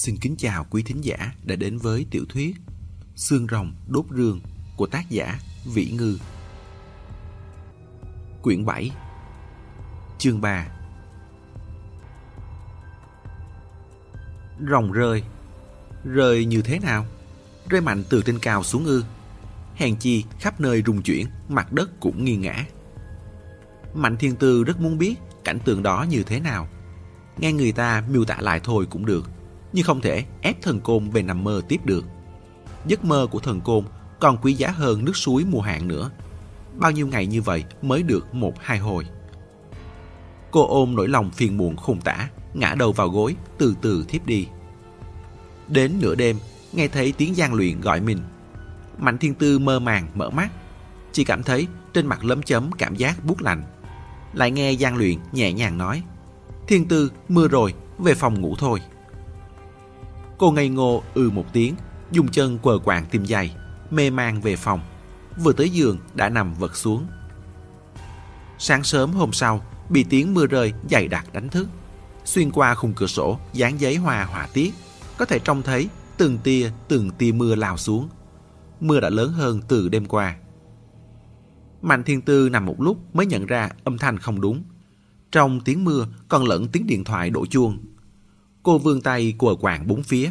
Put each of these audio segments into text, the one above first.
Xin kính chào quý thính giả đã đến với tiểu thuyết Xương rồng đốt rương của tác giả Vĩ Ngư. Quyển 7 Chương 3 Rồng rơi Rơi như thế nào? Rơi mạnh từ trên cao xuống ư? Hèn chi khắp nơi rung chuyển, mặt đất cũng nghiêng ngã. Mạnh Thiên Tư rất muốn biết cảnh tượng đó như thế nào. Nghe người ta miêu tả lại thôi cũng được nhưng không thể ép thần côn về nằm mơ tiếp được. Giấc mơ của thần côn còn quý giá hơn nước suối mùa hạn nữa. Bao nhiêu ngày như vậy mới được một hai hồi. Cô ôm nỗi lòng phiền muộn khôn tả, ngã đầu vào gối, từ từ thiếp đi. Đến nửa đêm, nghe thấy tiếng gian luyện gọi mình. Mạnh thiên tư mơ màng mở mắt, chỉ cảm thấy trên mặt lấm chấm cảm giác buốt lạnh. Lại nghe gian luyện nhẹ nhàng nói, Thiên tư, mưa rồi, về phòng ngủ thôi. Cô ngây ngô ừ một tiếng, dùng chân quờ quạng tim dày, mê man về phòng. Vừa tới giường đã nằm vật xuống. Sáng sớm hôm sau, bị tiếng mưa rơi dày đặc đánh thức. Xuyên qua khung cửa sổ, dán giấy hoa họa tiết, có thể trông thấy từng tia, từng tia mưa lao xuống. Mưa đã lớn hơn từ đêm qua. Mạnh Thiên Tư nằm một lúc mới nhận ra âm thanh không đúng. Trong tiếng mưa còn lẫn tiếng điện thoại đổ chuông. Cô vươn tay quờ quàng bốn phía,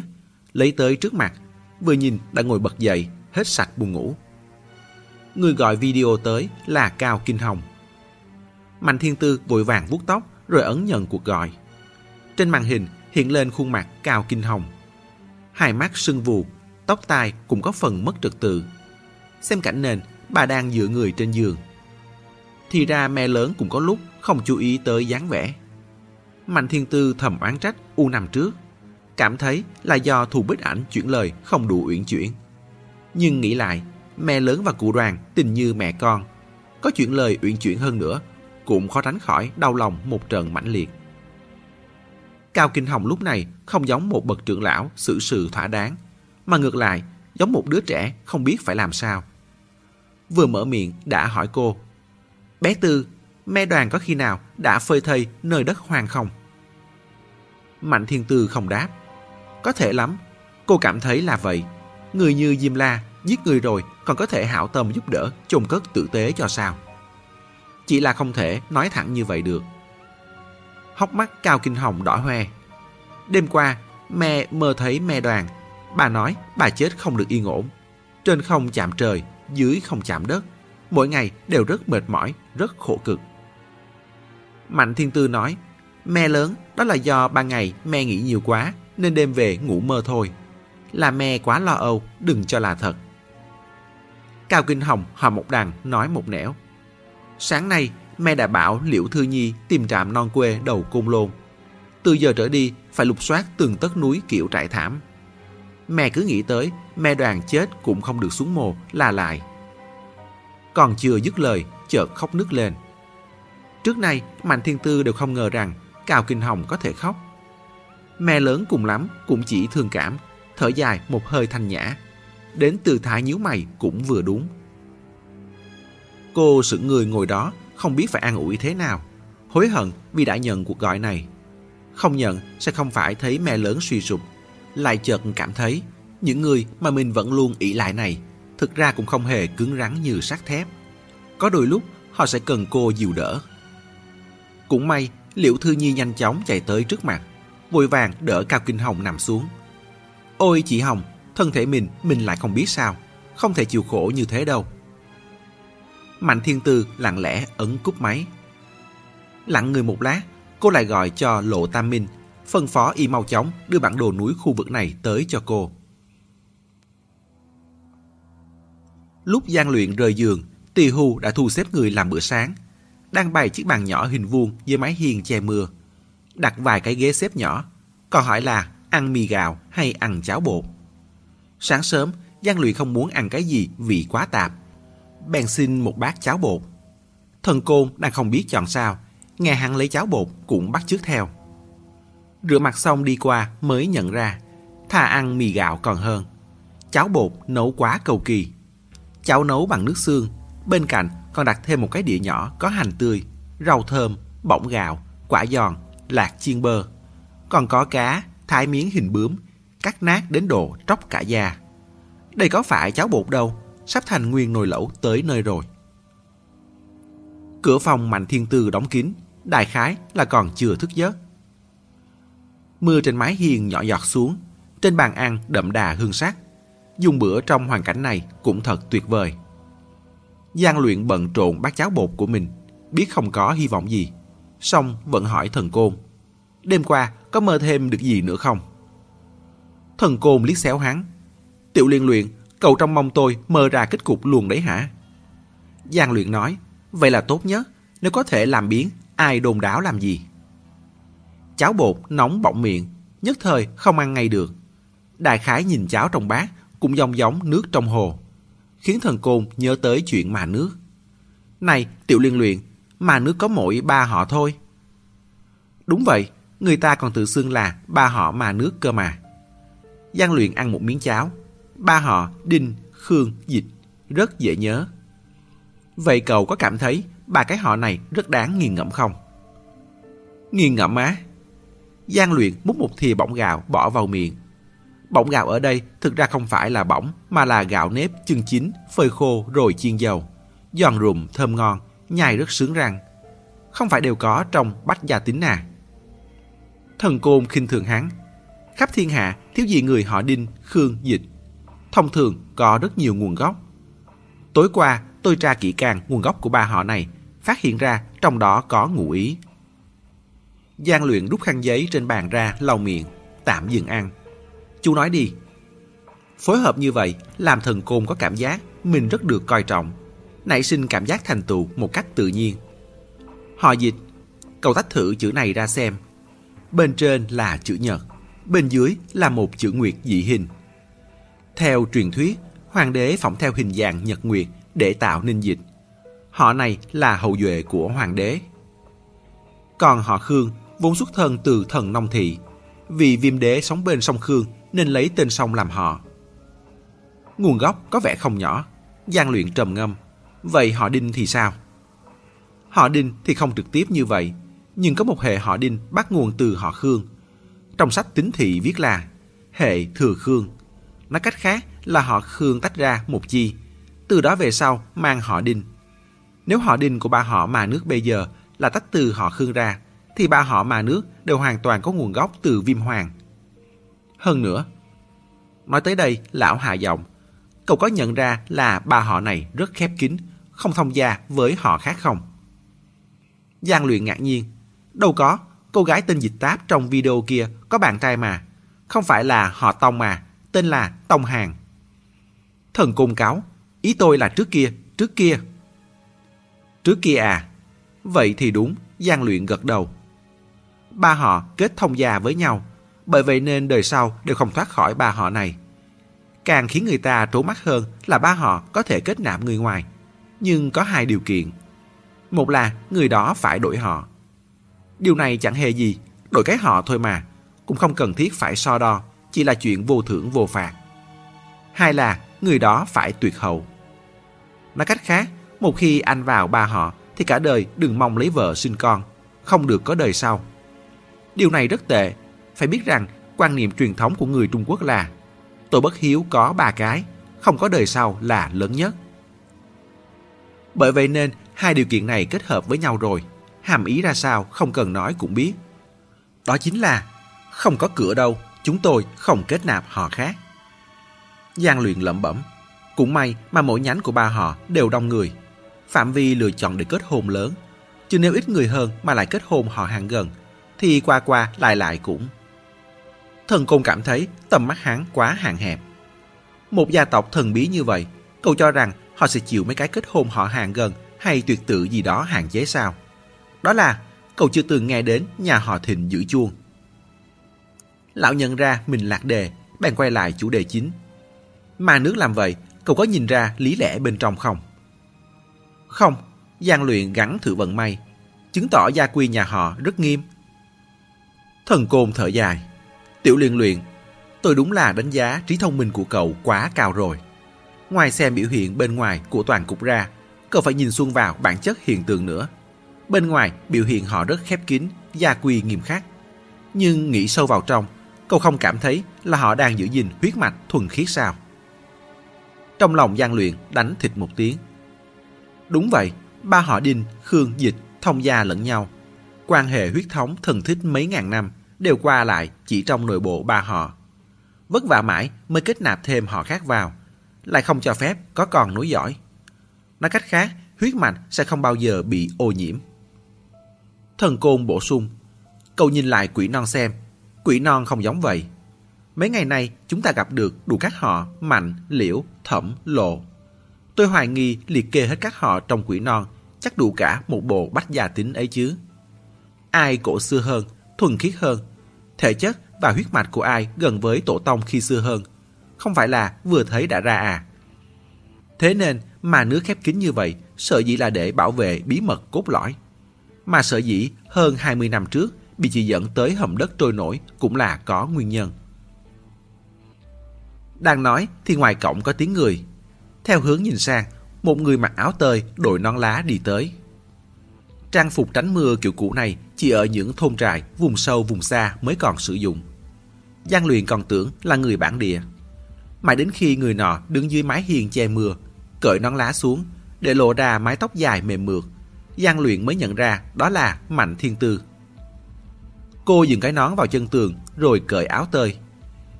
lấy tới trước mặt, vừa nhìn đã ngồi bật dậy, hết sạch buồn ngủ. Người gọi video tới là Cao Kinh Hồng. Mạnh Thiên Tư vội vàng vuốt tóc rồi ấn nhận cuộc gọi. Trên màn hình hiện lên khuôn mặt Cao Kinh Hồng. Hai mắt sưng vù, tóc tai cũng có phần mất trật tự. Xem cảnh nền, bà đang dựa người trên giường. Thì ra mẹ lớn cũng có lúc không chú ý tới dáng vẻ. Mạnh Thiên Tư thầm oán trách U năm trước. Cảm thấy là do Thù Bích Ảnh chuyển lời không đủ uyển chuyển. Nhưng nghĩ lại, mẹ lớn và cụ đoàn tình như mẹ con. Có chuyện lời uyển chuyển hơn nữa, cũng khó tránh khỏi đau lòng một trận mãnh liệt. Cao Kinh Hồng lúc này không giống một bậc trưởng lão xử sự thỏa đáng, mà ngược lại giống một đứa trẻ không biết phải làm sao. Vừa mở miệng đã hỏi cô, Bé Tư, mẹ đoàn có khi nào đã phơi thây nơi đất hoang không? Mạnh Thiên Tư không đáp. Có thể lắm, cô cảm thấy là vậy. Người như Diêm La giết người rồi còn có thể hảo tâm giúp đỡ chôn cất tử tế cho sao. Chỉ là không thể nói thẳng như vậy được. Hốc mắt Cao Kinh Hồng đỏ hoe. Đêm qua, mẹ mơ thấy mẹ đoàn. Bà nói bà chết không được yên ổn. Trên không chạm trời, dưới không chạm đất. Mỗi ngày đều rất mệt mỏi, rất khổ cực. Mạnh Thiên Tư nói Mẹ lớn, đó là do ban ngày mẹ nghĩ nhiều quá nên đêm về ngủ mơ thôi. Là mẹ quá lo âu, đừng cho là thật. Cao Kinh Hồng hỏi một đằng, nói một nẻo. Sáng nay, mẹ đã bảo Liễu Thư Nhi tìm trạm non quê đầu côn lôn. Từ giờ trở đi, phải lục soát từng tấc núi kiểu trại thảm. Mẹ cứ nghĩ tới, mẹ đoàn chết cũng không được xuống mồ, là lại. Còn chưa dứt lời, chợt khóc nức lên. Trước nay, Mạnh Thiên Tư đều không ngờ rằng Cao Kinh Hồng có thể khóc. Mẹ lớn cùng lắm cũng chỉ thương cảm, thở dài một hơi thanh nhã. Đến từ thái nhíu mày cũng vừa đúng. Cô sự người ngồi đó, không biết phải an ủi thế nào. Hối hận vì đã nhận cuộc gọi này. Không nhận sẽ không phải thấy mẹ lớn suy sụp. Lại chợt cảm thấy những người mà mình vẫn luôn ỷ lại này thực ra cũng không hề cứng rắn như sắt thép. Có đôi lúc họ sẽ cần cô dìu đỡ. Cũng may Liễu Thư Nhi nhanh chóng chạy tới trước mặt, vội vàng đỡ Cao Kinh Hồng nằm xuống. Ôi chị Hồng, thân thể mình mình lại không biết sao, không thể chịu khổ như thế đâu. Mạnh Thiên Tư lặng lẽ ấn cúp máy. Lặng người một lát, cô lại gọi cho Lộ Tam Minh, phân phó y mau chóng đưa bản đồ núi khu vực này tới cho cô. Lúc gian luyện rời giường, Tỳ Hù đã thu xếp người làm bữa sáng, đang bày chiếc bàn nhỏ hình vuông dưới mái hiên che mưa. Đặt vài cái ghế xếp nhỏ, còn hỏi là ăn mì gạo hay ăn cháo bột. Sáng sớm, Giang Lụy không muốn ăn cái gì vị quá tạp. Bèn xin một bát cháo bột. Thần côn đang không biết chọn sao, nghe hắn lấy cháo bột cũng bắt chước theo. Rửa mặt xong đi qua mới nhận ra, thà ăn mì gạo còn hơn. Cháo bột nấu quá cầu kỳ. Cháo nấu bằng nước xương, bên cạnh còn đặt thêm một cái đĩa nhỏ có hành tươi, rau thơm, bỏng gạo, quả giòn, lạc chiên bơ. Còn có cá, thái miếng hình bướm, cắt nát đến độ tróc cả da. Đây có phải cháo bột đâu, sắp thành nguyên nồi lẩu tới nơi rồi. Cửa phòng Mạnh Thiên Tư đóng kín, đại khái là còn chưa thức giấc. Mưa trên mái hiên nhỏ giọt xuống, trên bàn ăn đậm đà hương sắc. Dùng bữa trong hoàn cảnh này cũng thật tuyệt vời. Giang luyện bận trộn bát cháo bột của mình, biết không có hy vọng gì. Xong vẫn hỏi thần côn. Đêm qua có mơ thêm được gì nữa không? Thần côn liếc xéo hắn. Tiểu liên luyện, cậu trong mong tôi mơ ra kết cục luôn đấy hả? Giang luyện nói, vậy là tốt nhất, nếu có thể làm biến, ai đồn đáo làm gì? Cháo bột nóng bỏng miệng, nhất thời không ăn ngay được. Đại khái nhìn cháo trong bát cũng giống giống nước trong hồ, khiến thần côn nhớ tới chuyện mà nước. Này, tiểu liên luyện, mà nước có mỗi ba họ thôi. Đúng vậy, người ta còn tự xưng là ba họ mà nước cơ mà. Giang luyện ăn một miếng cháo. Ba họ Đinh, Khương, Dịch rất dễ nhớ. Vậy cậu có cảm thấy ba cái họ này rất đáng nghiền ngẫm không? Nghiền ngẫm á? Giang luyện múc một thìa bỏng gạo bỏ vào miệng. Bỏng gạo ở đây thực ra không phải là bỏng mà là gạo nếp chưng chín, phơi khô rồi chiên dầu. Giòn rụm, thơm ngon, nhai rất sướng răng. Không phải đều có trong bách gia tính à. Thần côn khinh thường hắn. Khắp thiên hạ thiếu gì người họ đinh, khương, dịch. Thông thường có rất nhiều nguồn gốc. Tối qua tôi tra kỹ càng nguồn gốc của ba họ này, phát hiện ra trong đó có ngụ ý. Giang luyện rút khăn giấy trên bàn ra lau miệng, tạm dừng ăn. Chú nói đi. Phối hợp như vậy làm thần côn có cảm giác mình rất được coi trọng, nảy sinh cảm giác thành tựu một cách tự nhiên. Họ dịch, cậu tách thử chữ này ra xem. Bên trên là chữ nhật, bên dưới là một chữ nguyệt dị hình. Theo truyền thuyết, hoàng đế phỏng theo hình dạng nhật nguyệt để tạo nên dịch. Họ này là hậu duệ của hoàng đế. Còn họ Khương vốn xuất thân từ thần nông thị. Vì viêm đế sống bên sông Khương nên lấy tên sông làm họ. Nguồn gốc có vẻ không nhỏ. gian luyện trầm ngâm. Vậy họ Đinh thì sao? Họ Đinh thì không trực tiếp như vậy. Nhưng có một hệ họ Đinh bắt nguồn từ họ Khương. Trong sách tính thị viết là hệ thừa Khương. Nói cách khác là họ Khương tách ra một chi. Từ đó về sau mang họ Đinh. Nếu họ Đinh của ba họ mà nước bây giờ là tách từ họ Khương ra, thì ba họ mà nước đều hoàn toàn có nguồn gốc từ viêm hoàng. Hơn nữa, nói tới đây, lão hạ giọng, cậu có nhận ra là ba họ này rất khép kín, không thông gia với họ khác không? Giang luyện ngạc nhiên, đâu có, cô gái tên dịch táp trong video kia có bạn trai mà, không phải là họ Tông mà, tên là Tông Hàng. Thần cung cáo, ý tôi là trước kia, trước kia. Trước kia à? Vậy thì đúng, Giang luyện gật đầu ba họ kết thông gia với nhau, bởi vậy nên đời sau đều không thoát khỏi ba họ này. Càng khiến người ta trố mắt hơn là ba họ có thể kết nạp người ngoài, nhưng có hai điều kiện. Một là người đó phải đổi họ. Điều này chẳng hề gì, đổi cái họ thôi mà, cũng không cần thiết phải so đo, chỉ là chuyện vô thưởng vô phạt. Hai là người đó phải tuyệt hậu. Nói cách khác, một khi anh vào ba họ thì cả đời đừng mong lấy vợ sinh con, không được có đời sau. Điều này rất tệ. Phải biết rằng quan niệm truyền thống của người Trung Quốc là tôi bất hiếu có ba cái, không có đời sau là lớn nhất. Bởi vậy nên hai điều kiện này kết hợp với nhau rồi, hàm ý ra sao không cần nói cũng biết. Đó chính là không có cửa đâu, chúng tôi không kết nạp họ khác. Giang luyện lẩm bẩm, cũng may mà mỗi nhánh của ba họ đều đông người. Phạm vi lựa chọn để kết hôn lớn, chứ nếu ít người hơn mà lại kết hôn họ hàng gần thì qua qua lại lại cũng. Thần Côn cảm thấy tầm mắt hắn quá hạn hẹp. Một gia tộc thần bí như vậy, cậu cho rằng họ sẽ chịu mấy cái kết hôn họ hàng gần hay tuyệt tự gì đó hạn chế sao? Đó là cậu chưa từng nghe đến nhà họ thịnh giữ chuông. Lão nhận ra mình lạc đề, bèn quay lại chủ đề chính. Mà nước làm vậy, cậu có nhìn ra lý lẽ bên trong không? Không, gian luyện gắn thử vận may, chứng tỏ gia quy nhà họ rất nghiêm Thần côn thở dài. Tiểu liên luyện, tôi đúng là đánh giá trí thông minh của cậu quá cao rồi. Ngoài xem biểu hiện bên ngoài của toàn cục ra, cậu phải nhìn xuân vào bản chất hiện tượng nữa. Bên ngoài biểu hiện họ rất khép kín, gia quy nghiêm khắc. Nhưng nghĩ sâu vào trong, Cậu không cảm thấy là họ đang giữ gìn huyết mạch thuần khiết sao? Trong lòng Giang Luyện đánh thịt một tiếng. Đúng vậy, ba họ Đinh, Khương, Dịch thông gia lẫn nhau. Quan hệ huyết thống thần thích mấy ngàn năm đều qua lại chỉ trong nội bộ ba họ. Vất vả mãi mới kết nạp thêm họ khác vào, lại không cho phép có con nối dõi. Nói cách khác, huyết mạch sẽ không bao giờ bị ô nhiễm. Thần Côn bổ sung, cậu nhìn lại quỷ non xem, quỷ non không giống vậy. Mấy ngày nay chúng ta gặp được đủ các họ mạnh, liễu, thẩm, lộ. Tôi hoài nghi liệt kê hết các họ trong quỷ non chắc đủ cả một bộ bách gia tính ấy chứ. Ai cổ xưa hơn, thuần khiết hơn, thể chất và huyết mạch của ai gần với tổ tông khi xưa hơn, không phải là vừa thấy đã ra à. Thế nên mà nước khép kín như vậy sợ dĩ là để bảo vệ bí mật cốt lõi. Mà sợ dĩ hơn 20 năm trước bị chỉ dẫn tới hầm đất trôi nổi cũng là có nguyên nhân. Đang nói thì ngoài cổng có tiếng người. Theo hướng nhìn sang, một người mặc áo tơi, đội non lá đi tới. Trang phục tránh mưa kiểu cũ này chỉ ở những thôn trại, vùng sâu, vùng xa mới còn sử dụng. Giang Luyện còn tưởng là người bản địa. Mãi đến khi người nọ đứng dưới mái hiên che mưa, cởi nón lá xuống, để lộ ra mái tóc dài mềm mượt, Giang Luyện mới nhận ra đó là Mạnh Thiên Tư. Cô dừng cái nón vào chân tường rồi cởi áo tơi.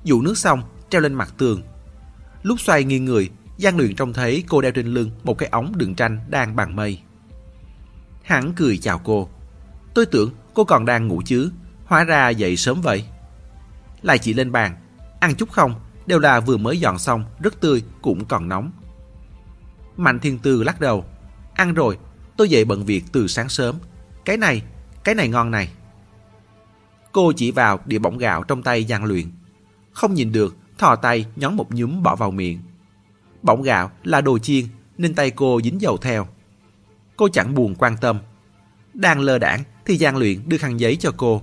Dụ nước xong, treo lên mặt tường. Lúc xoay nghiêng người, Giang Luyện trông thấy cô đeo trên lưng một cái ống đựng tranh đang bằng mây. Hắn cười chào cô. Tôi tưởng cô còn đang ngủ chứ, hóa ra dậy sớm vậy. Lại chỉ lên bàn, ăn chút không, đều là vừa mới dọn xong, rất tươi, cũng còn nóng. Mạnh Thiên Tư lắc đầu. Ăn rồi, tôi dậy bận việc từ sáng sớm. Cái này, cái này ngon này. Cô chỉ vào đĩa bỏng gạo trong tay gian Luyện. Không nhìn được, thò tay nhón một nhúm bỏ vào miệng. Bỏng gạo là đồ chiên nên tay cô dính dầu theo. Cô chẳng buồn quan tâm. Đang lơ đảng thì Giang Luyện đưa khăn giấy cho cô.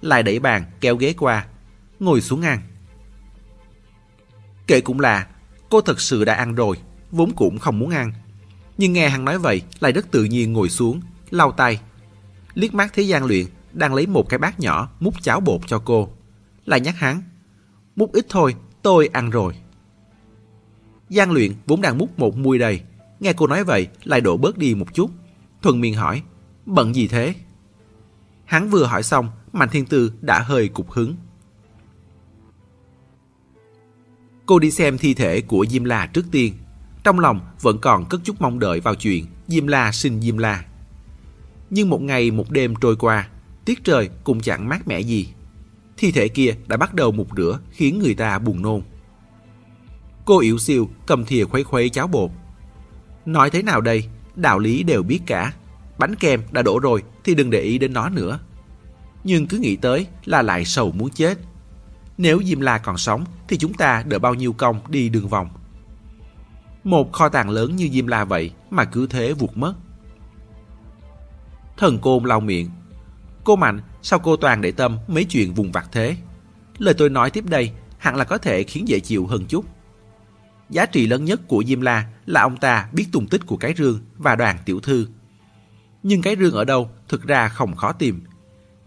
Lại đẩy bàn kéo ghế qua. Ngồi xuống ăn. Kệ cũng là cô thật sự đã ăn rồi. Vốn cũng không muốn ăn. Nhưng nghe hắn nói vậy lại rất tự nhiên ngồi xuống. lau tay. Liếc mắt thấy Giang Luyện đang lấy một cái bát nhỏ múc cháo bột cho cô. Lại nhắc hắn. Múc ít thôi, tôi ăn rồi. Giang luyện vốn đang múc một muôi đầy. Nghe cô nói vậy lại đổ bớt đi một chút. Thuần miên hỏi, bận gì thế? Hắn vừa hỏi xong, Mạnh Thiên Tư đã hơi cục hứng. Cô đi xem thi thể của Diêm La trước tiên. Trong lòng vẫn còn cất chút mong đợi vào chuyện Diêm La sinh Diêm La. Nhưng một ngày một đêm trôi qua, tiết trời cũng chẳng mát mẻ gì. Thi thể kia đã bắt đầu mục rửa khiến người ta buồn nôn. Cô yếu siêu cầm thìa khuấy khuấy cháo bột. Nói thế nào đây, đạo lý đều biết cả. Bánh kem đã đổ rồi thì đừng để ý đến nó nữa. Nhưng cứ nghĩ tới là lại sầu muốn chết. Nếu Diêm La còn sống thì chúng ta đỡ bao nhiêu công đi đường vòng. Một kho tàng lớn như Diêm La vậy mà cứ thế vụt mất. Thần côn lau miệng. Cô Mạnh, sao cô toàn để tâm mấy chuyện vùng vặt thế? Lời tôi nói tiếp đây hẳn là có thể khiến dễ chịu hơn chút. Giá trị lớn nhất của Diêm La là ông ta biết tung tích của cái rương và đoàn tiểu thư. Nhưng cái rương ở đâu thực ra không khó tìm.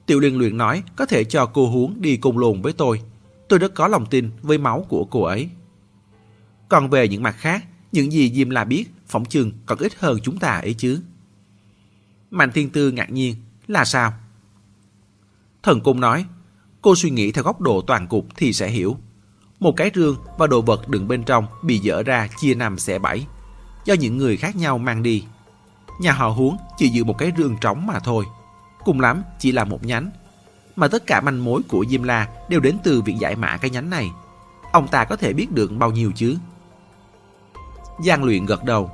Tiểu liên luyện nói có thể cho cô Huống đi cùng lồn với tôi. Tôi rất có lòng tin với máu của cô ấy. Còn về những mặt khác, những gì Diêm La biết phỏng chừng còn ít hơn chúng ta ấy chứ. Mạnh Thiên Tư ngạc nhiên, là sao? Thần Cung nói, cô suy nghĩ theo góc độ toàn cục thì sẽ hiểu. Một cái rương và đồ vật đựng bên trong bị dỡ ra chia năm xẻ bảy, do những người khác nhau mang đi. Nhà họ huống chỉ giữ một cái rương trống mà thôi, cùng lắm chỉ là một nhánh. Mà tất cả manh mối của Diêm La đều đến từ việc giải mã cái nhánh này. Ông ta có thể biết được bao nhiêu chứ? Giang luyện gật đầu.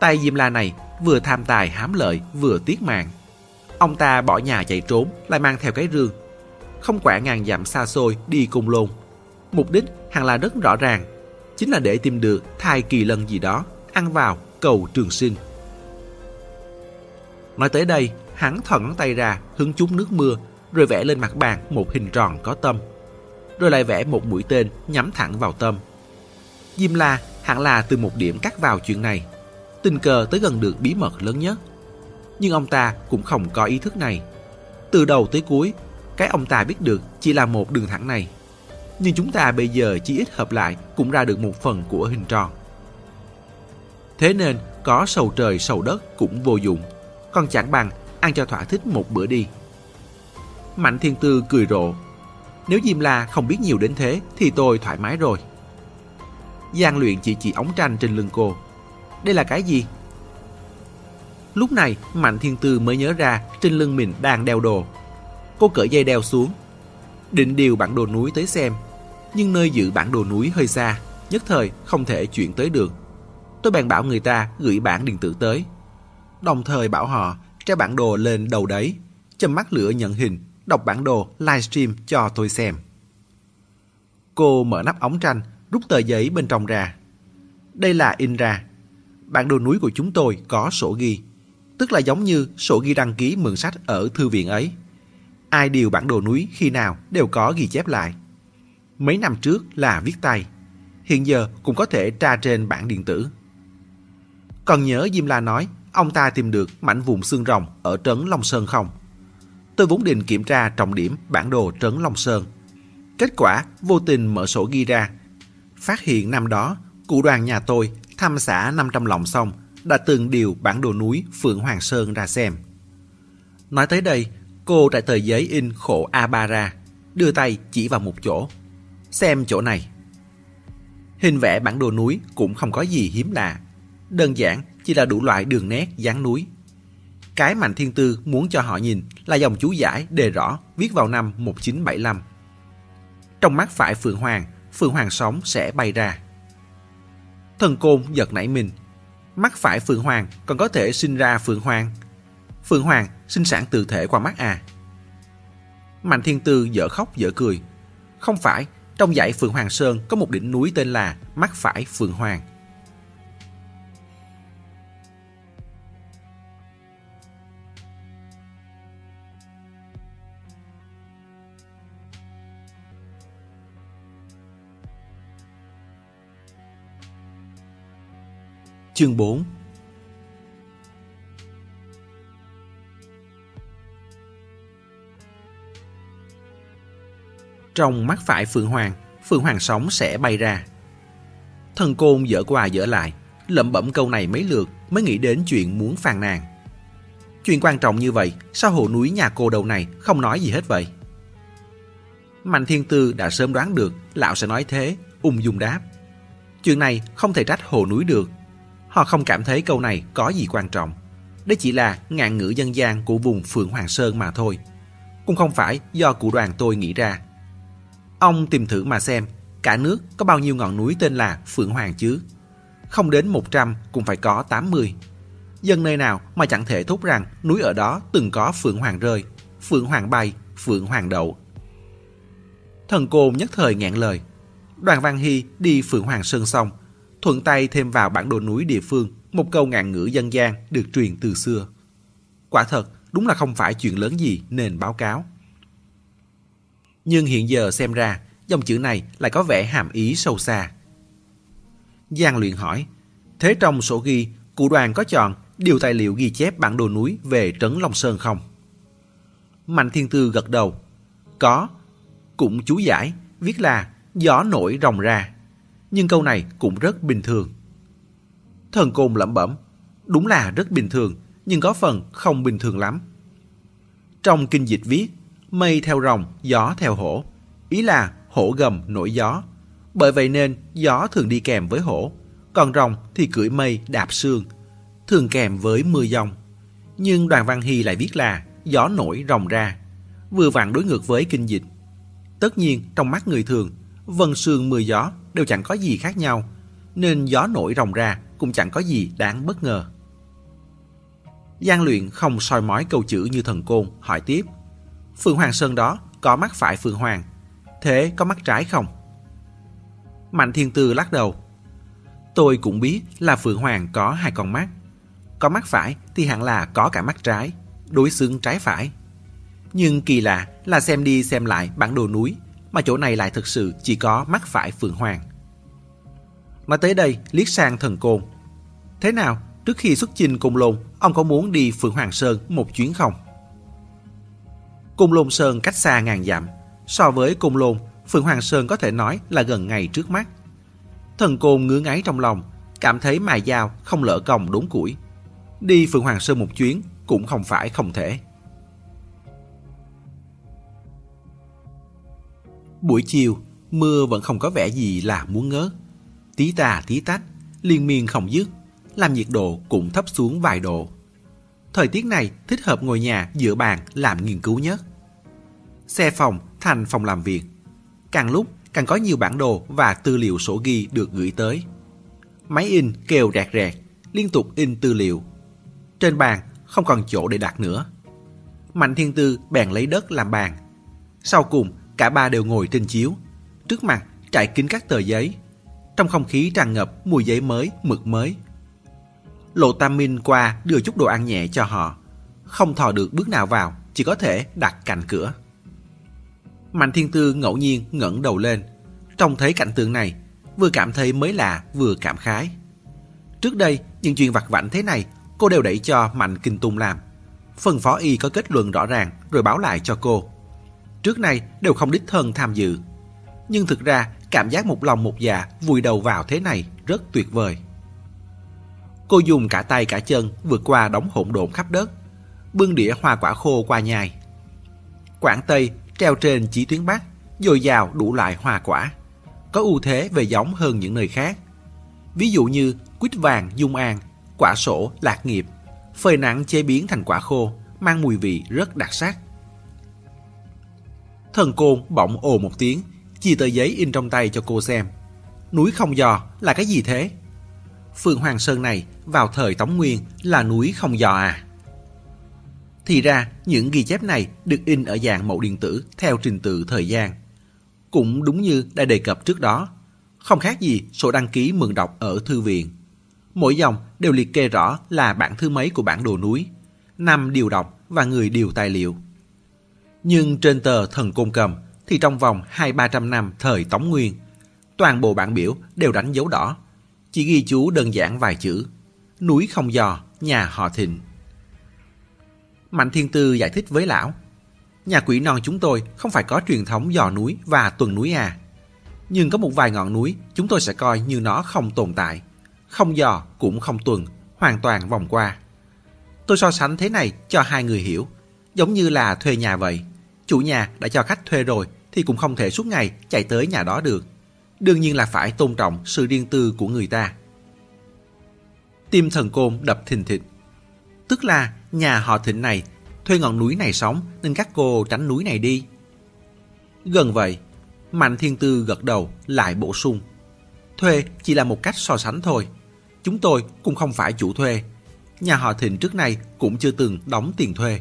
Tay Diêm La này vừa tham tài hám lợi vừa tiếc mạng. Ông ta bỏ nhà chạy trốn lại mang theo cái rương. Không quả ngàn dặm xa xôi đi cùng lồn Mục đích hẳn là rất rõ ràng, chính là để tìm được thai kỳ lân gì đó, ăn vào cầu trường sinh. Nói tới đây, hắn thò ngón tay ra, hứng chút nước mưa, rồi vẽ lên mặt bàn một hình tròn có tâm. Rồi lại vẽ một mũi tên nhắm thẳng vào tâm. Diêm La hẳn là từ một điểm cắt vào chuyện này, tình cờ tới gần được bí mật lớn nhất. Nhưng ông ta cũng không có ý thức này. Từ đầu tới cuối, cái ông ta biết được chỉ là một đường thẳng này nhưng chúng ta bây giờ chỉ ít hợp lại cũng ra được một phần của hình tròn. Thế nên có sầu trời sầu đất cũng vô dụng, còn chẳng bằng ăn cho thỏa thích một bữa đi. Mạnh Thiên Tư cười rộ. Nếu Diêm La không biết nhiều đến thế thì tôi thoải mái rồi. Giang luyện chỉ chỉ ống tranh trên lưng cô. Đây là cái gì? Lúc này Mạnh Thiên Tư mới nhớ ra trên lưng mình đang đeo đồ. Cô cởi dây đeo xuống. Định điều bản đồ núi tới xem. Nhưng nơi giữ bản đồ núi hơi xa, nhất thời không thể chuyển tới được. Tôi bèn bảo người ta gửi bản điện tử tới. Đồng thời bảo họ treo bản đồ lên đầu đấy, châm mắt lửa nhận hình, đọc bản đồ livestream cho tôi xem. Cô mở nắp ống tranh, rút tờ giấy bên trong ra. Đây là in ra. Bản đồ núi của chúng tôi có sổ ghi, tức là giống như sổ ghi đăng ký mượn sách ở thư viện ấy. Ai điều bản đồ núi khi nào đều có ghi chép lại. Mấy năm trước là viết tay, hiện giờ cũng có thể tra trên bản điện tử. Còn nhớ Diêm La nói ông ta tìm được mảnh vùng xương rồng ở trấn Long Sơn không? Tôi vốn định kiểm tra trọng điểm bản đồ trấn Long Sơn. Kết quả vô tình mở sổ ghi ra. Phát hiện năm đó, cụ đoàn nhà tôi thăm xã 500 lòng xong đã từng điều bản đồ núi Phượng Hoàng Sơn ra xem. Nói tới đây, cô trải tờ giấy in khổ A3 ra, đưa tay chỉ vào một chỗ. Xem chỗ này. Hình vẽ bản đồ núi cũng không có gì hiếm lạ. Đơn giản chỉ là đủ loại đường nét dáng núi. Cái Mạnh Thiên Tư muốn cho họ nhìn là dòng chú giải đề rõ viết vào năm 1975. Trong mắt phải Phượng Hoàng, Phượng Hoàng sống sẽ bay ra. Thần Côn giật nảy mình. Mắt phải Phượng Hoàng còn có thể sinh ra Phượng Hoàng. Phượng Hoàng sinh sản từ thể qua mắt à. Mạnh Thiên Tư dở khóc dở cười. Không phải, trong dãy Phượng Hoàng Sơn có một đỉnh núi tên là Mắt Phải Phượng Hoàng. Chương 4 Trong mắt phải Phượng Hoàng, Phượng Hoàng sống sẽ bay ra. Thần côn dở qua dở lại, lẩm bẩm câu này mấy lượt mới nghĩ đến chuyện muốn phàn nàn. Chuyện quan trọng như vậy, sao hồ núi nhà cô đầu này không nói gì hết vậy? Mạnh Thiên Tư đã sớm đoán được lão sẽ nói thế, ung dung đáp. Chuyện này không thể trách hồ núi được, Họ không cảm thấy câu này có gì quan trọng. Đây chỉ là ngạn ngữ dân gian của vùng Phượng Hoàng Sơn mà thôi. Cũng không phải do cụ đoàn tôi nghĩ ra. Ông tìm thử mà xem, cả nước có bao nhiêu ngọn núi tên là Phượng Hoàng chứ? Không đến 100 cũng phải có 80. Dân nơi nào mà chẳng thể thốt rằng núi ở đó từng có Phượng Hoàng rơi, Phượng Hoàng bay, Phượng Hoàng đậu. Thần côn nhất thời ngẹn lời. Đoàn Văn Hy đi Phượng Hoàng Sơn xong thuận tay thêm vào bản đồ núi địa phương một câu ngạn ngữ dân gian được truyền từ xưa. Quả thật, đúng là không phải chuyện lớn gì nên báo cáo. Nhưng hiện giờ xem ra, dòng chữ này lại có vẻ hàm ý sâu xa. Giang luyện hỏi, thế trong sổ ghi, cụ đoàn có chọn điều tài liệu ghi chép bản đồ núi về Trấn Long Sơn không? Mạnh Thiên Tư gật đầu. Có. Cũng chú giải, viết là gió nổi rồng ra nhưng câu này cũng rất bình thường. Thần Côn lẩm bẩm, đúng là rất bình thường, nhưng có phần không bình thường lắm. Trong kinh dịch viết, mây theo rồng, gió theo hổ. Ý là hổ gầm nổi gió. Bởi vậy nên gió thường đi kèm với hổ, còn rồng thì cưỡi mây đạp sương, thường kèm với mưa dông. Nhưng đoàn văn hy lại viết là gió nổi rồng ra, vừa vặn đối ngược với kinh dịch. Tất nhiên trong mắt người thường, vân sương mưa gió đều chẳng có gì khác nhau, nên gió nổi rồng ra cũng chẳng có gì đáng bất ngờ. Giang luyện không soi mói câu chữ như thần côn, hỏi tiếp. Phượng Hoàng Sơn đó có mắt phải Phượng Hoàng, thế có mắt trái không? Mạnh Thiên Tư lắc đầu. Tôi cũng biết là Phượng Hoàng có hai con mắt. Có mắt phải thì hẳn là có cả mắt trái, đối xứng trái phải. Nhưng kỳ lạ là xem đi xem lại bản đồ núi mà chỗ này lại thực sự chỉ có mắt phải Phượng Hoàng. Mà tới đây liếc sang thần côn. Thế nào, trước khi xuất trình cùng lồn, ông có muốn đi Phượng Hoàng Sơn một chuyến không? Cung Lôn Sơn cách xa ngàn dặm. So với Cung Lôn, Phượng Hoàng Sơn có thể nói là gần ngày trước mắt. Thần côn ngứa ngáy trong lòng, cảm thấy mài dao không lỡ còng đốn củi. Đi Phượng Hoàng Sơn một chuyến cũng không phải không thể. Buổi chiều, mưa vẫn không có vẻ gì là muốn ngớt. Tí tà tí tách, liên miên không dứt, làm nhiệt độ cũng thấp xuống vài độ. Thời tiết này thích hợp ngồi nhà giữa bàn làm nghiên cứu nhất. Xe phòng thành phòng làm việc. Càng lúc càng có nhiều bản đồ và tư liệu sổ ghi được gửi tới. Máy in kêu rẹt rẹt, liên tục in tư liệu. Trên bàn không còn chỗ để đặt nữa. Mạnh Thiên Tư bèn lấy đất làm bàn. Sau cùng, cả ba đều ngồi trên chiếu. Trước mặt trải kín các tờ giấy. Trong không khí tràn ngập mùi giấy mới, mực mới. Lộ Tam Minh qua đưa chút đồ ăn nhẹ cho họ. Không thò được bước nào vào, chỉ có thể đặt cạnh cửa. Mạnh Thiên Tư ngẫu nhiên ngẩng đầu lên. Trông thấy cảnh tượng này, vừa cảm thấy mới lạ, vừa cảm khái. Trước đây, những chuyện vặt vảnh thế này, cô đều đẩy cho Mạnh Kinh Tung làm. Phần phó y có kết luận rõ ràng rồi báo lại cho cô. Trước nay đều không đích thân tham dự. Nhưng thực ra, cảm giác một lòng một dạ vùi đầu vào thế này rất tuyệt vời. Cô dùng cả tay cả chân vượt qua đống hỗn độn khắp đất, bưng đĩa hoa quả khô qua nhai. Quảng Tây treo trên chỉ tuyến Bắc, dồi dào đủ loại hoa quả, có ưu thế về giống hơn những nơi khác. Ví dụ như quýt vàng dung an, quả sổ lạc nghiệp, phơi nắng chế biến thành quả khô, mang mùi vị rất đặc sắc. Thần côn bỗng ồ một tiếng, chia tờ giấy in trong tay cho cô xem. Núi không giò là cái gì thế? Phường Hoàng Sơn này vào thời Tống Nguyên là núi không giò à? Thì ra, những ghi chép này được in ở dạng mẫu điện tử theo trình tự thời gian. Cũng đúng như đã đề cập trước đó, không khác gì sổ đăng ký mượn đọc ở thư viện. Mỗi dòng đều liệt kê rõ là bản thứ mấy của bản đồ núi, năm điều đọc và người điều tài liệu. Nhưng trên tờ thần côn cầm thì trong vòng hai ba trăm năm thời Tống Nguyên, toàn bộ bản biểu đều đánh dấu đỏ, chỉ ghi chú đơn giản vài chữ, núi không giò, nhà họ thịnh. Mạnh Thiên Tư giải thích với lão. Nhà quỷ non chúng tôi không phải có truyền thống dò núi và tuần núi à. Nhưng có một vài ngọn núi chúng tôi sẽ coi như nó không tồn tại. Không dò cũng không tuần, hoàn toàn vòng qua. Tôi so sánh thế này cho hai người hiểu. Giống như là thuê nhà vậy. Chủ nhà đã cho khách thuê rồi thì cũng không thể suốt ngày chạy tới nhà đó được. Đương nhiên là phải tôn trọng sự riêng tư của người ta. Tim thần côn đập thình thịch. Tức là nhà họ thịnh này thuê ngọn núi này sống nên các cô tránh núi này đi. Gần vậy, Mạnh Thiên Tư gật đầu lại bổ sung. Thuê chỉ là một cách so sánh thôi. Chúng tôi cũng không phải chủ thuê. Nhà họ Thịnh trước nay cũng chưa từng đóng tiền thuê.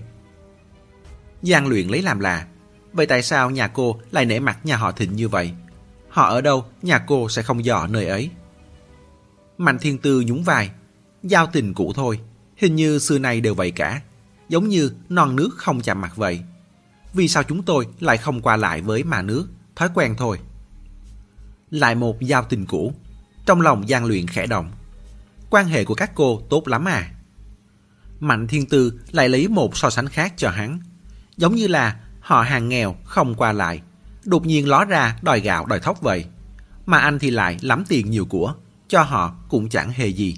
Giang luyện lấy làm lạ. Vậy tại sao nhà cô lại nể mặt nhà họ Thịnh như vậy? Họ ở đâu, nhà cô sẽ không dò nơi ấy. Mạnh Thiên Tư nhún vai. Giao tình cũ thôi. Hình như xưa nay đều vậy cả. Giống như non nước không chạm mặt vậy. Vì sao chúng tôi lại không qua lại với mà nước? Thói quen thôi. Lại một giao tình cũ. Trong lòng gian Luyện khẽ động. Quan hệ của các cô tốt lắm à? Mạnh Thiên Tư lại lấy một so sánh khác cho hắn. Giống như là họ hàng nghèo không qua lại. Đột nhiên ló ra đòi gạo đòi thóc vậy. Mà anh thì lại lắm tiền nhiều của. Cho họ cũng chẳng hề gì.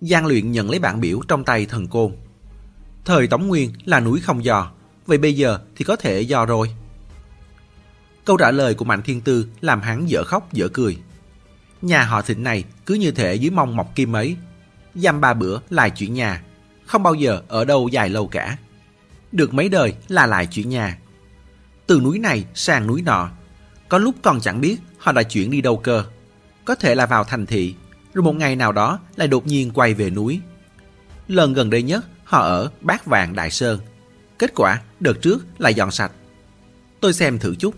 Giang luyện nhận lấy bản biểu trong tay thần côn. Thời Tống Nguyên là núi không dò, vậy bây giờ thì có thể dò rồi. Câu trả lời của Mạnh Thiên Tư làm hắn dở khóc dở cười. Nhà họ thịnh này cứ như thể dưới mông mọc kim ấy. Dăm ba bữa lại chuyển nhà, không bao giờ ở đâu dài lâu cả. Được mấy đời là lại chuyển nhà. Từ núi này sang núi nọ, có lúc còn chẳng biết họ đã chuyển đi đâu cơ. Có thể là vào thành thị rồi một ngày nào đó lại đột nhiên quay về núi. Lần gần đây nhất họ ở Bát Vàng Đại Sơn. Kết quả đợt trước lại dọn sạch. Tôi xem thử chút.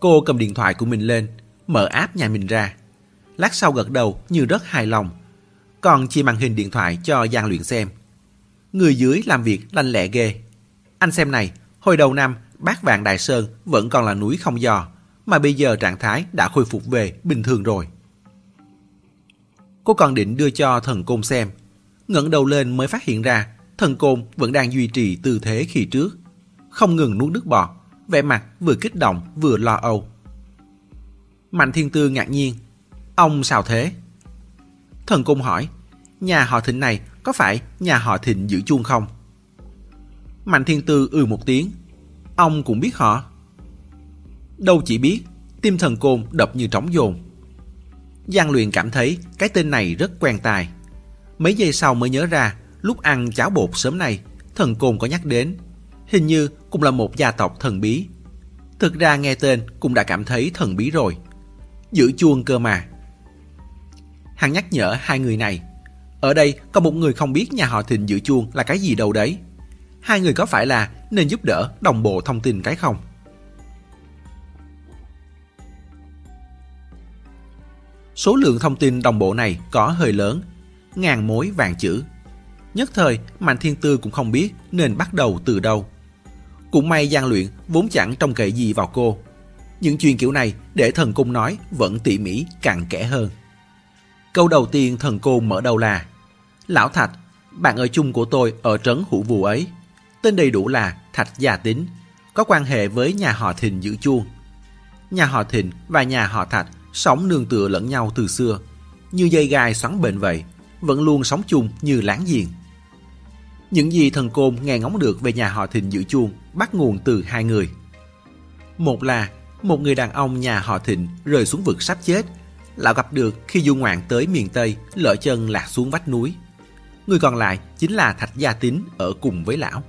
Cô cầm điện thoại của mình lên, mở app nhà mình ra. Lát sau gật đầu như rất hài lòng. Còn chia màn hình điện thoại cho Giang Luyện xem. Người dưới làm việc lanh lẹ ghê. Anh xem này, hồi đầu năm Bát Vàng Đại Sơn vẫn còn là núi không giò, mà bây giờ trạng thái đã khôi phục về bình thường rồi. Cô còn định đưa cho thần côn xem. ngẩng đầu lên mới phát hiện ra thần côn vẫn đang duy trì tư thế khi trước. Không ngừng nuốt nước bọt, vẻ mặt vừa kích động vừa lo âu. Mạnh Thiên Tư ngạc nhiên. Ông sao thế? Thần Cung hỏi, nhà họ thịnh này có phải nhà họ thịnh giữ chuông không? Mạnh Thiên Tư ừ một tiếng. Ông cũng biết họ. Đâu chỉ biết, tim thần côn đập như trống dồn. Giang luyện cảm thấy cái tên này rất quen tai. Mấy giây sau mới nhớ ra, lúc ăn cháo bột sớm nay, thần côn có nhắc đến. Hình như cũng là một gia tộc thần bí. Thực ra nghe tên cũng đã cảm thấy thần bí rồi. Giữ chuông cơ mà. Hắn nhắc nhở hai người này. Ở đây có một người không biết nhà họ Thịnh giữ chuông là cái gì đâu đấy. Hai người có phải là nên giúp đỡ đồng bộ thông tin cái không? Số lượng thông tin đồng bộ này có hơi lớn, ngàn mối vàng chữ. Nhất thời, Mạnh Thiên Tư cũng không biết nên bắt đầu từ đâu. Cũng may gian luyện vốn chẳng trông cậy gì vào cô. Những chuyện kiểu này để thần cung nói vẫn tỉ mỉ càng kẽ hơn. Câu đầu tiên thần cô mở đầu là Lão Thạch, bạn ở chung của tôi ở trấn hữu vù ấy. Tên đầy đủ là Thạch Gia Tính, có quan hệ với nhà họ Thìn giữ chuông. Nhà họ Thìn và nhà họ Thạch sống nương tựa lẫn nhau từ xưa, như dây gai xoắn bền vậy, vẫn luôn sống chung như láng giềng. Những gì thần côn nghe ngóng được về nhà họ Thịnh giữ chuông bắt nguồn từ hai người. Một là một người đàn ông nhà họ Thịnh rơi xuống vực sắp chết. Lão gặp được khi du ngoạn tới miền Tây, lỡ chân lạc xuống vách núi. Người còn lại chính là Thạch Gia Tín ở cùng với lão.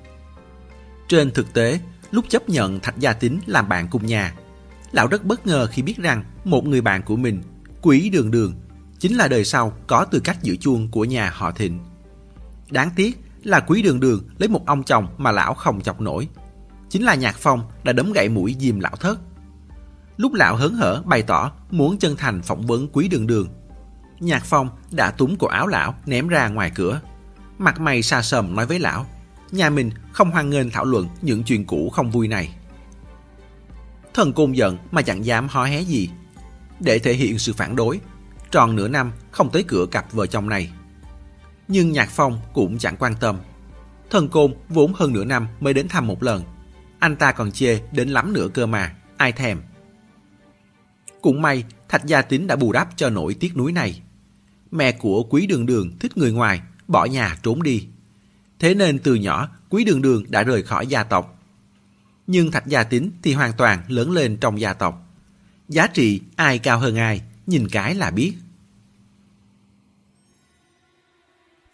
Trên thực tế, lúc chấp nhận Thạch Gia Tín làm bạn cùng nhà, lão rất bất ngờ khi biết rằng một người bạn của mình, Quý Đường Đường, chính là đời sau có tư cách giữ chuông của nhà họ Thịnh. Đáng tiếc là Quý Đường Đường lấy một ông chồng mà lão không chọc nổi. Chính là Nhạc Phong đã đấm gãy mũi diêm lão thất. Lúc lão hớn hở bày tỏ muốn chân thành phỏng vấn Quý Đường Đường, Nhạc Phong đã túm cổ áo lão ném ra ngoài cửa. Mặt mày xa sầm nói với lão, nhà mình không hoan nghênh thảo luận những chuyện cũ không vui này. Thần cung giận mà chẳng dám hó hé gì. Để thể hiện sự phản đối, tròn nửa năm không tới cửa cặp vợ chồng này. Nhưng Nhạc Phong cũng chẳng quan tâm. Thần côn vốn hơn nửa năm mới đến thăm một lần. Anh ta còn chê đến lắm nữa cơ mà, ai thèm. Cũng may Thạch Gia Tín đã bù đắp cho nỗi tiếc núi này. Mẹ của Quý Đường Đường thích người ngoài, bỏ nhà trốn đi. Thế nên từ nhỏ Quý Đường Đường đã rời khỏi gia tộc nhưng Thạch Gia Tín thì hoàn toàn lớn lên trong gia tộc. Giá trị ai cao hơn ai, nhìn cái là biết.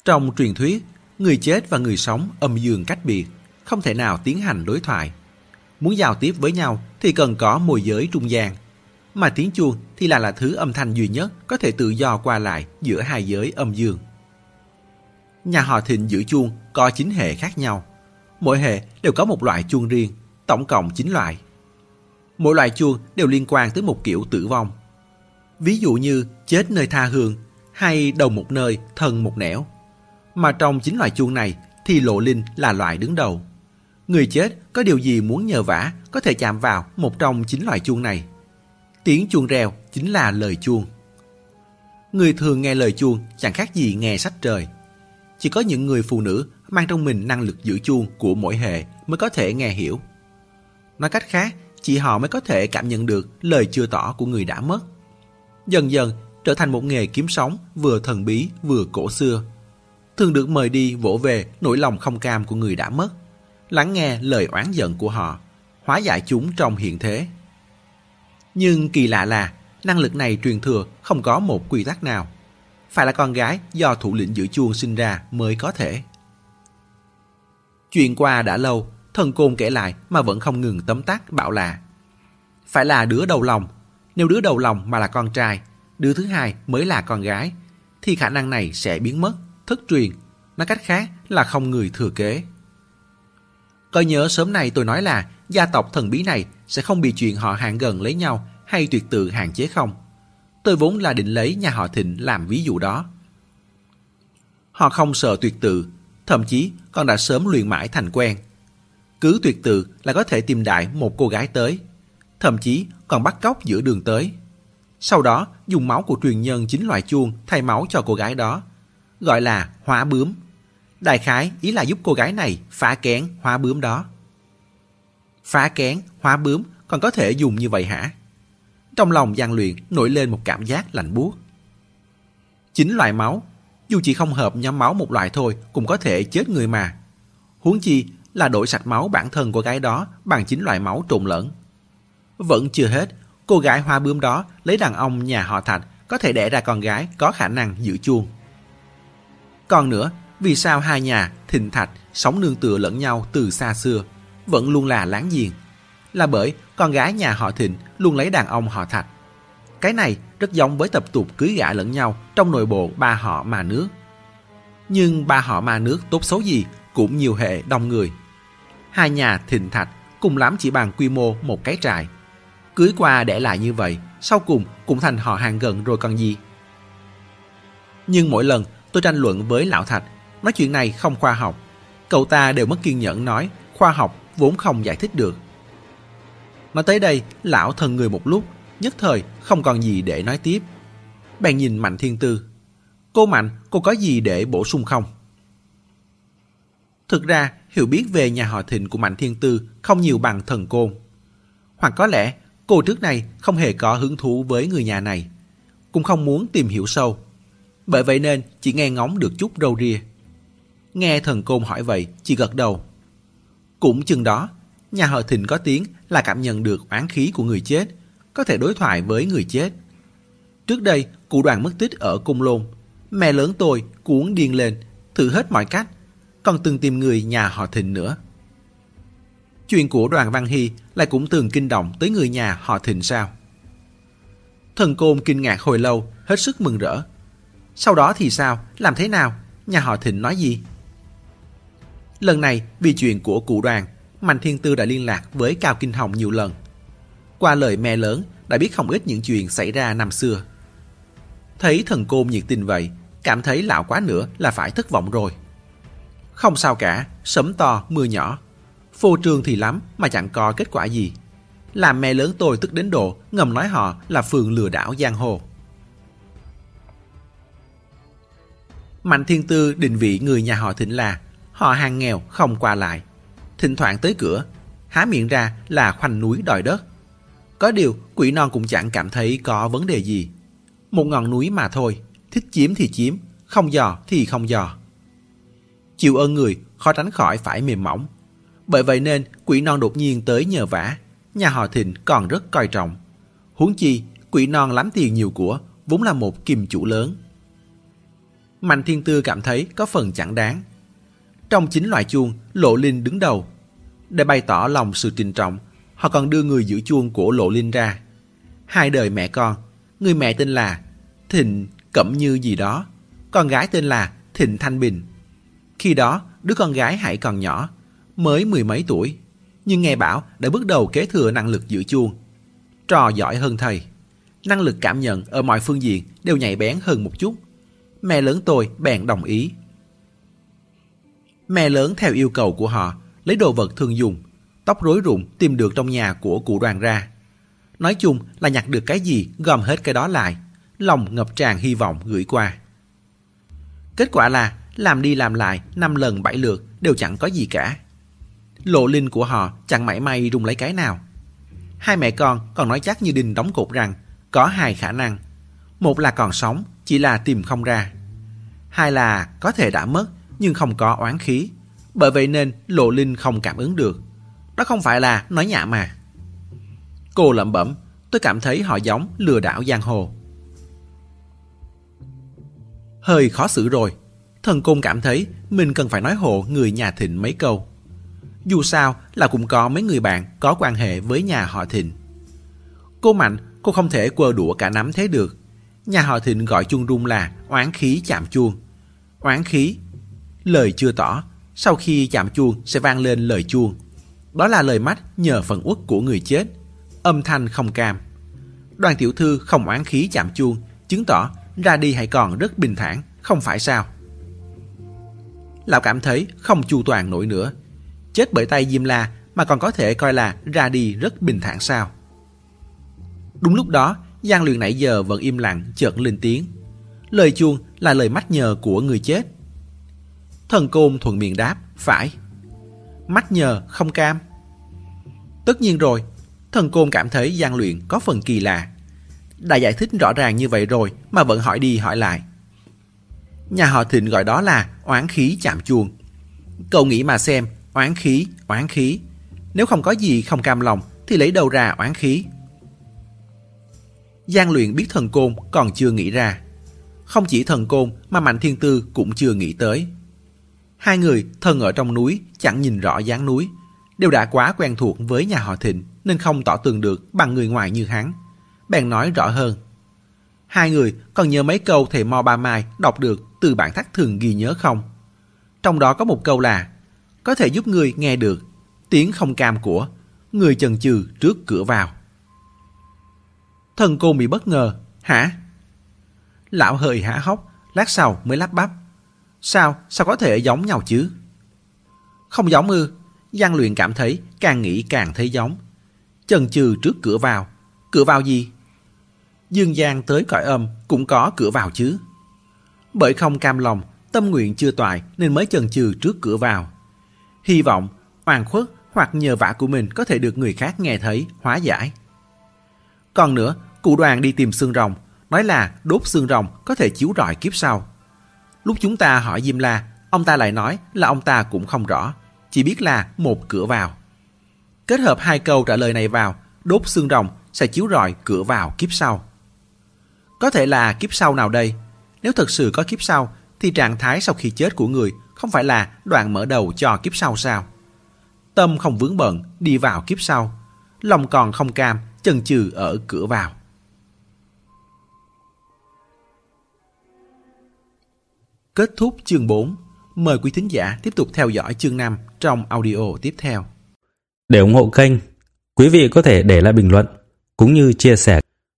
Trong truyền thuyết, người chết và người sống âm dương cách biệt, không thể nào tiến hành đối thoại. Muốn giao tiếp với nhau thì cần có môi giới trung gian, mà tiếng chuông thì là là thứ âm thanh duy nhất có thể tự do qua lại giữa hai giới âm dương. Nhà họ Thịnh giữ chuông có chín hệ khác nhau. Mỗi hệ đều có một loại chuông riêng tổng cộng 9 loại. Mỗi loại chuông đều liên quan tới một kiểu tử vong. Ví dụ như chết nơi tha hương hay đầu một nơi, thân một nẻo. Mà trong chín loại chuông này thì lộ linh là loại đứng đầu. Người chết có điều gì muốn nhờ vả có thể chạm vào một trong chín loại chuông này. Tiếng chuông reo chính là lời chuông. Người thường nghe lời chuông chẳng khác gì nghe sách trời. Chỉ có những người phụ nữ mang trong mình năng lực giữ chuông của mỗi hệ mới có thể nghe hiểu. Nói cách khác, chỉ họ mới có thể cảm nhận được lời chưa tỏ của người đã mất. Dần dần trở thành một nghề kiếm sống vừa thần bí vừa cổ xưa. Thường được mời đi vỗ về nỗi lòng không cam của người đã mất, lắng nghe lời oán giận của họ, hóa giải chúng trong hiện thế. Nhưng kỳ lạ là năng lực này truyền thừa không có một quy tắc nào. Phải là con gái do thủ lĩnh giữ chuông sinh ra mới có thể. Chuyện qua đã lâu, Thần côn kể lại mà vẫn không ngừng tấm tắc bảo là, Phải là đứa đầu lòng. Nếu đứa đầu lòng mà là con trai, Đứa thứ hai mới là con gái, Thì khả năng này sẽ biến mất, Thất truyền. Nói cách khác là không người thừa kế. Coi nhớ sớm nay tôi nói là Gia tộc thần bí này sẽ không bị chuyện họ hàng gần lấy nhau Hay tuyệt tự hạn chế không? Tôi vốn là định lấy nhà họ Thịnh làm ví dụ đó. Họ không sợ tuyệt tự, Thậm chí còn đã sớm luyện mãi thành quen cứ tuyệt tự là có thể tìm đại một cô gái tới, thậm chí còn bắt cóc giữa đường tới. Sau đó dùng máu của truyền nhân chính loại chuông thay máu cho cô gái đó, gọi là hóa bướm. Đại khái ý là giúp cô gái này phá kén hóa bướm đó. Phá kén, hóa bướm còn có thể dùng như vậy hả? Trong lòng gian Luyện nổi lên một cảm giác lạnh buốt. Chính loại máu, dù chỉ không hợp nhóm máu một loại thôi cũng có thể chết người mà. Huống chi là đổi sạch máu bản thân của gái đó bằng chính loại máu trộn lẫn. Vẫn chưa hết, cô gái hoa bướm đó lấy đàn ông nhà họ Thạch có thể đẻ ra con gái có khả năng giữ chuông. Còn nữa, vì sao hai nhà Thịnh Thạch sống nương tựa lẫn nhau từ xa xưa, vẫn luôn là láng giềng? Là bởi con gái nhà họ Thịnh luôn lấy đàn ông họ Thạch. Cái này rất giống với tập tục cưới gả lẫn nhau trong nội bộ ba họ mà nước. Nhưng ba họ mà nước tốt xấu gì cũng nhiều hệ đông người. Hai nhà Thịnh Thạch cùng lắm chỉ bằng quy mô một cái trại. Cưới qua để lại như vậy, sau cùng cũng thành họ hàng gần rồi còn gì. Nhưng mỗi lần tôi tranh luận với Lão Thạch, nói chuyện này không khoa học. Cậu ta đều mất kiên nhẫn nói khoa học vốn không giải thích được. Mà tới đây, lão thần người một lúc, nhất thời không còn gì để nói tiếp. Bạn nhìn Mạnh Thiên Tư. Cô Mạnh, cô có gì để bổ sung không? Thực ra, hiểu biết về nhà họ thịnh của Mạnh Thiên Tư không nhiều bằng thần côn. Hoặc có lẽ, cô trước này không hề có hứng thú với người nhà này. Cũng không muốn tìm hiểu sâu. Bởi vậy nên chỉ nghe ngóng được chút râu ria. Nghe thần côn hỏi vậy, chỉ gật đầu. Cũng chừng đó, nhà họ thịnh có tiếng là cảm nhận được oán khí của người chết, có thể đối thoại với người chết. Trước đây, cụ đoàn mất tích ở Cung Lôn. Mẹ lớn tôi cuốn điên lên, thử hết mọi cách, còn từng tìm người nhà họ thịnh nữa. Chuyện của đoàn Văn Hy lại cũng từng kinh động tới người nhà họ thịnh sao? Thần Côn kinh ngạc hồi lâu, hết sức mừng rỡ. Sau đó thì sao? Làm thế nào? Nhà họ thịnh nói gì? Lần này, vì chuyện của cụ đoàn, Mạnh Thiên Tư đã liên lạc với Cao Kinh Hồng nhiều lần. Qua lời mẹ lớn, đã biết không ít những chuyện xảy ra năm xưa. Thấy thần côn nhiệt tình vậy, cảm thấy lão quá nữa là phải thất vọng rồi. Không sao cả, sấm to, mưa nhỏ. Phô trương thì lắm mà chẳng có kết quả gì. Làm mẹ lớn tôi tức đến độ ngầm nói họ là phường lừa đảo giang hồ. Mạnh Thiên Tư định vị người nhà họ Thịnh là họ hàng nghèo không qua lại. Thỉnh thoảng tới cửa, há miệng ra là khoanh núi đòi đất. Có điều quỷ non cũng chẳng cảm thấy có vấn đề gì. Một ngọn núi mà thôi, thích chiếm thì chiếm, không dò thì không dò. Chịu ơn người khó tránh khỏi phải mềm mỏng. Bởi vậy nên quỷ non đột nhiên tới nhờ vả, nhà họ Thịnh còn rất coi trọng. Huống chi, quỷ non lắm tiền nhiều của, vốn là một kim chủ lớn. Mạnh Thiên Tư cảm thấy có phần chẳng đáng. Trong chính loại chuông, Lộ Linh đứng đầu. Để bày tỏ lòng sự trịnh trọng, họ còn đưa người giữ chuông của Lộ Linh ra. Hai đời mẹ con, người mẹ tên là Thịnh Cẩm Như gì đó, con gái tên là Thịnh Thanh Bình. Khi đó, đứa con gái hãy còn nhỏ, mới mười mấy tuổi, nhưng nghe bảo đã bước đầu kế thừa năng lực giữ chuông. Trò giỏi hơn thầy. Năng lực cảm nhận ở mọi phương diện đều nhạy bén hơn một chút. Mẹ lớn tôi bèn đồng ý. Mẹ lớn theo yêu cầu của họ, lấy đồ vật thường dùng, tóc rối rụng tìm được trong nhà của cụ đoàn ra. Nói chung là nhặt được cái gì gom hết cái đó lại, lòng ngập tràn hy vọng gửi qua. Kết quả là làm đi làm lại năm lần bảy lượt đều chẳng có gì cả. Lộ linh của họ chẳng mảy may rung lấy cái nào. Hai mẹ con còn nói chắc như đinh đóng cột rằng có hai khả năng. Một là còn sống, chỉ là tìm không ra. Hai là có thể đã mất nhưng không có oán khí. Bởi vậy nên Lộ Linh không cảm ứng được. Đó không phải là nói nhảm mà. Cô lẩm bẩm, tôi cảm thấy họ giống lừa đảo giang hồ. Hơi khó xử rồi. Thần Côn cảm thấy mình cần phải nói hộ người nhà Thịnh mấy câu. Dù sao là cũng có mấy người bạn có quan hệ với nhà họ Thịnh. Cô Mạnh, cô không thể quơ đũa cả nắm thế được. Nhà họ Thịnh gọi chuông rung là oán khí chạm chuông. Oán khí Lời chưa tỏ, sau khi chạm chuông sẽ vang lên lời chuông. Đó là lời mách nhờ phần uất của người chết. Âm thanh không cam. Đoàn tiểu thư không oán khí chạm chuông, chứng tỏ ra đi hãy còn rất bình thản, không phải sao? Lão cảm thấy không chu toàn nổi nữa. Chết bởi tay Diêm La mà còn có thể coi là ra đi rất bình thản sao? Đúng lúc đó, Giang Luyện nãy giờ vẫn im lặng chợt lên tiếng. Lời chuông là lời mách nhờ của người chết. Thần Côn thuận miệng đáp, phải. Mắt nhờ không cam. Tất nhiên rồi, thần côn cảm thấy gian luyện có phần kỳ lạ. Đã giải thích rõ ràng như vậy rồi mà vẫn hỏi đi hỏi lại. Nhà họ Thịnh gọi đó là oán khí chạm chuông. Cậu nghĩ mà xem, oán khí, oán khí. Nếu không có gì không cam lòng thì lấy đâu ra oán khí. Giang luyện biết thần côn còn chưa nghĩ ra. Không chỉ thần côn mà Mạnh Thiên Tư cũng chưa nghĩ tới. Hai người thân ở trong núi chẳng nhìn rõ dáng núi, đều đã quá quen thuộc với nhà họ Thịnh nên không tỏ tường được bằng người ngoài như hắn. Bèn nói rõ hơn. Hai người còn nhớ mấy câu thầy Mo Ba Mai đọc được từ bản thắc thường ghi nhớ không? Trong đó có một câu là có thể giúp người nghe được tiếng không cam của người chần chừ trước cửa vào. Thần cô bị bất ngờ. Hả? Lão hơi hả hốc, lát sau mới lắp bắp. Sao? Sao có thể giống nhau chứ? Không giống ư? Giang luyện cảm thấy càng nghĩ càng thấy giống. Chần chừ trước cửa vào. Cửa vào gì? Dương Giang tới cõi âm cũng có cửa vào chứ. Bởi không cam lòng, tâm nguyện chưa toại nên mới chần chừ trước cửa vào. Hy vọng oan khuất hoặc nhờ vả của mình có thể được người khác nghe thấy, hóa giải. Còn nữa, cụ đoàn đi tìm xương rồng, nói là đốt xương rồng có thể chiếu rọi kiếp sau. Lúc chúng ta hỏi Diêm La, ông ta lại nói là ông ta cũng không rõ, chỉ biết là một cửa vào. Kết hợp hai câu trả lời này vào, đốt xương rồng sẽ chiếu rọi cửa vào kiếp sau. Có thể là kiếp sau nào đây? Nếu thực sự có kiếp sau, thì trạng thái sau khi chết của người không phải là đoạn mở đầu cho kiếp sau sao? Tâm không vướng bận, đi vào kiếp sau. Lòng còn không cam, chần chừ ở cửa vào. Kết thúc chương 4. Mời quý thính giả tiếp tục theo dõi chương 5 trong audio tiếp theo. Để ủng hộ kênh, quý vị có thể để lại bình luận cũng như chia sẻ